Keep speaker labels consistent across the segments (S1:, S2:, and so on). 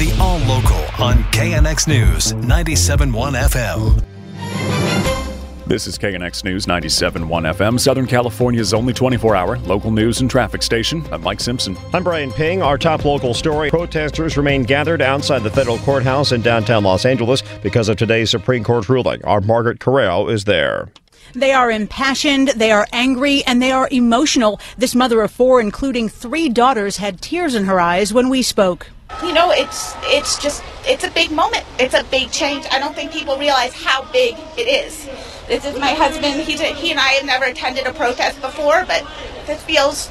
S1: The All Local on KNX News 97.1 FM.
S2: This is KNX News 97.1 FM, Southern California's only 24 hour local news and traffic station. I'm Mike Simpson.
S3: I'm Brian Ping. Our top local story protesters remain gathered outside the federal courthouse in downtown Los Angeles because of today's Supreme Court ruling. Our Margaret Carrero is there.
S4: They are impassioned, they are angry, and they are emotional. This mother of four, including three daughters, had tears in her eyes when we spoke.
S5: You know, it's it's just it's a big moment. It's a big change. I don't think people realize how big it is. This is my husband. He a, he and I have never attended a protest before, but this feels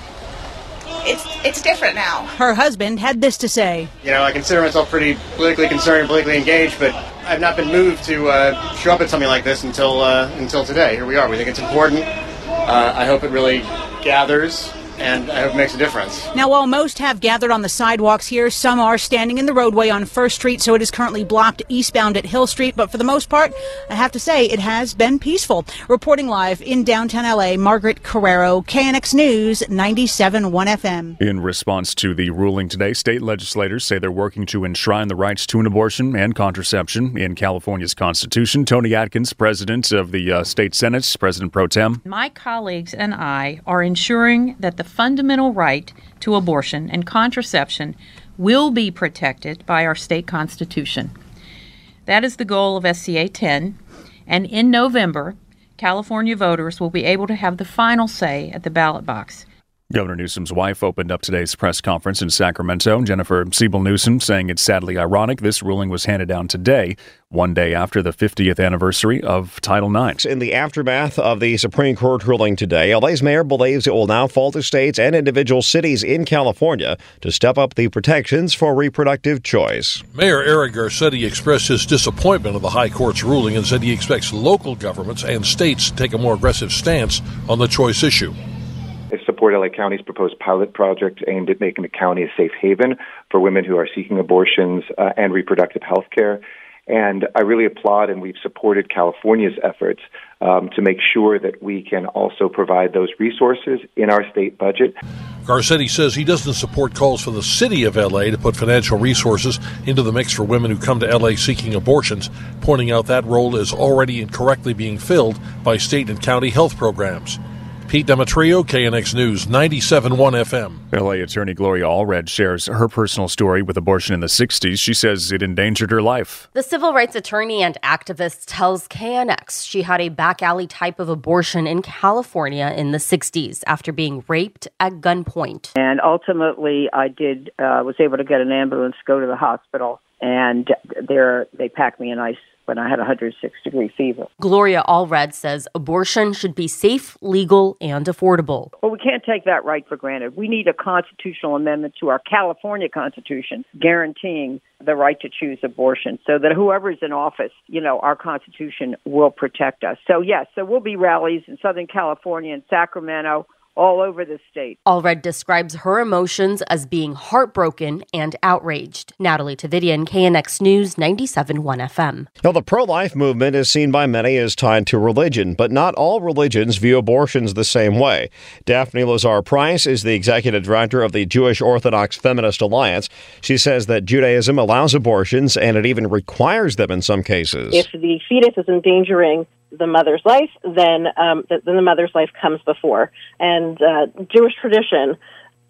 S5: it's it's different now.
S4: Her husband had this to say.
S6: You know, I consider myself pretty politically concerned politically engaged, but I've not been moved to uh, show up at something like this until uh, until today. Here we are. We think it's important. Uh, I hope it really gathers and I hope it makes a difference.
S4: Now, while most have gathered on the sidewalks here, some are standing in the roadway on First Street, so it is currently blocked eastbound at Hill Street. But for the most part, I have to say it has been peaceful. Reporting live in downtown LA, Margaret Carrero, KNX News, 97.1 FM.
S2: In response to the ruling today, state legislators say they're working to enshrine the rights to an abortion and contraception in California's Constitution. Toni Atkins, president of the uh, state Senate, President pro tem.
S7: My colleagues and I are ensuring that the fundamental right to abortion and contraception will be protected by our state constitution. That is the goal of SCA 10, and in November, California voters will be able to have the final say at the ballot box.
S2: Governor Newsom's wife opened up today's press conference in Sacramento. Jennifer Siebel Newsom saying it's sadly ironic this ruling was handed down today, one day after the 50th anniversary of Title IX.
S3: In the aftermath of the Supreme Court ruling today, LA's mayor believes it will now fall to states and individual cities in California to step up the protections for reproductive choice.
S8: Mayor Eric Garcetti expressed his disappointment of the High Court's ruling and said he expects local governments and states to take a more aggressive stance on the choice issue.
S9: Support LA County's proposed pilot project aimed at making the county a safe haven for women who are seeking abortions uh, and reproductive health care. And I really applaud and we've supported California's efforts um, to make sure that we can also provide those resources in our state budget.
S8: Garcetti says he doesn't support calls for the city of LA to put financial resources into the mix for women who come to LA seeking abortions, pointing out that role is already incorrectly being filled by state and county health programs. Pete Demetriou, KNX News, 97.1 FM.
S2: LA attorney Gloria Allred shares her personal story with abortion in the 60s. She says it endangered her life.
S10: The civil rights attorney and activist tells KNX she had a back alley type of abortion in California in the 60s after being raped at gunpoint.
S11: And ultimately, I did uh, was able to get an ambulance, go to the hospital, and there they packed me in ice when I had 106 degree fever.
S10: Gloria Allred says abortion should be safe, legal, and affordable.
S11: But we can't take that right for granted. We need a constitutional amendment to our California Constitution guaranteeing the right to choose abortion so that whoever's in office, you know, our Constitution will protect us. So, yes, there will be rallies in Southern California and Sacramento all over the state.
S10: Allred describes her emotions as being heartbroken and outraged. Natalie Tavidian, KNX News 97.1 FM.
S3: Now, the pro life movement is seen by many as tied to religion, but not all religions view abortions the same way. Daphne Lazar Price is the executive director of the Jewish Orthodox Feminist Alliance. She says that Judaism allows abortions and it even requires them in some cases.
S12: If the fetus is endangering the mother's life, then um, then the mother's life comes before. And uh, Jewish tradition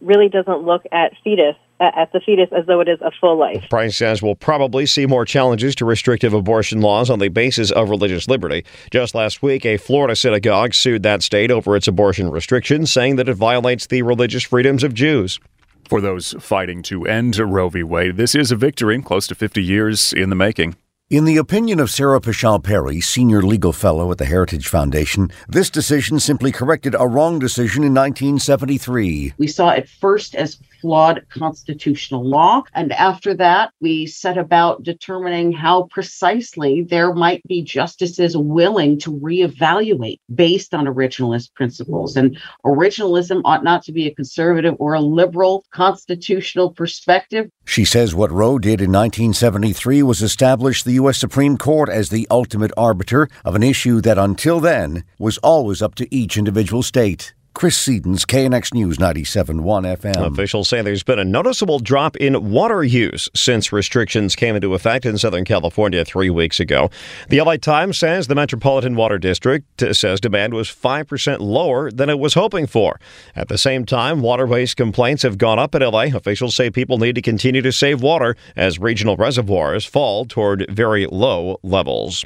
S12: really doesn't look at fetus at the fetus as though it is a full life.
S3: Price says we'll probably see more challenges to restrictive abortion laws on the basis of religious liberty. Just last week, a Florida synagogue sued that state over its abortion restrictions, saying that it violates the religious freedoms of Jews.
S2: For those fighting to end Roe v. Wade, this is a victory close to 50 years in the making.
S13: In the opinion of Sarah Parshall Perry, senior legal fellow at the Heritage Foundation, this decision simply corrected a wrong decision in 1973.
S14: We saw it first as flawed constitutional law. And after that, we set about determining how precisely there might be justices willing to reevaluate based on originalist principles. And originalism ought not to be a conservative or a liberal constitutional perspective.
S13: She says what Roe did in 1973 was establish the U.S. Supreme Court as the ultimate arbiter of an issue that until then was always up to each individual state. Chris Seaton's KNX News 97.1 FM.
S3: Officials say there's been a noticeable drop in water use since restrictions came into effect in Southern California three weeks ago. The LA Times says the Metropolitan Water District says demand was 5% lower than it was hoping for. At the same time, water waste complaints have gone up in LA. Officials say people need to continue to save water as regional reservoirs fall toward very low levels.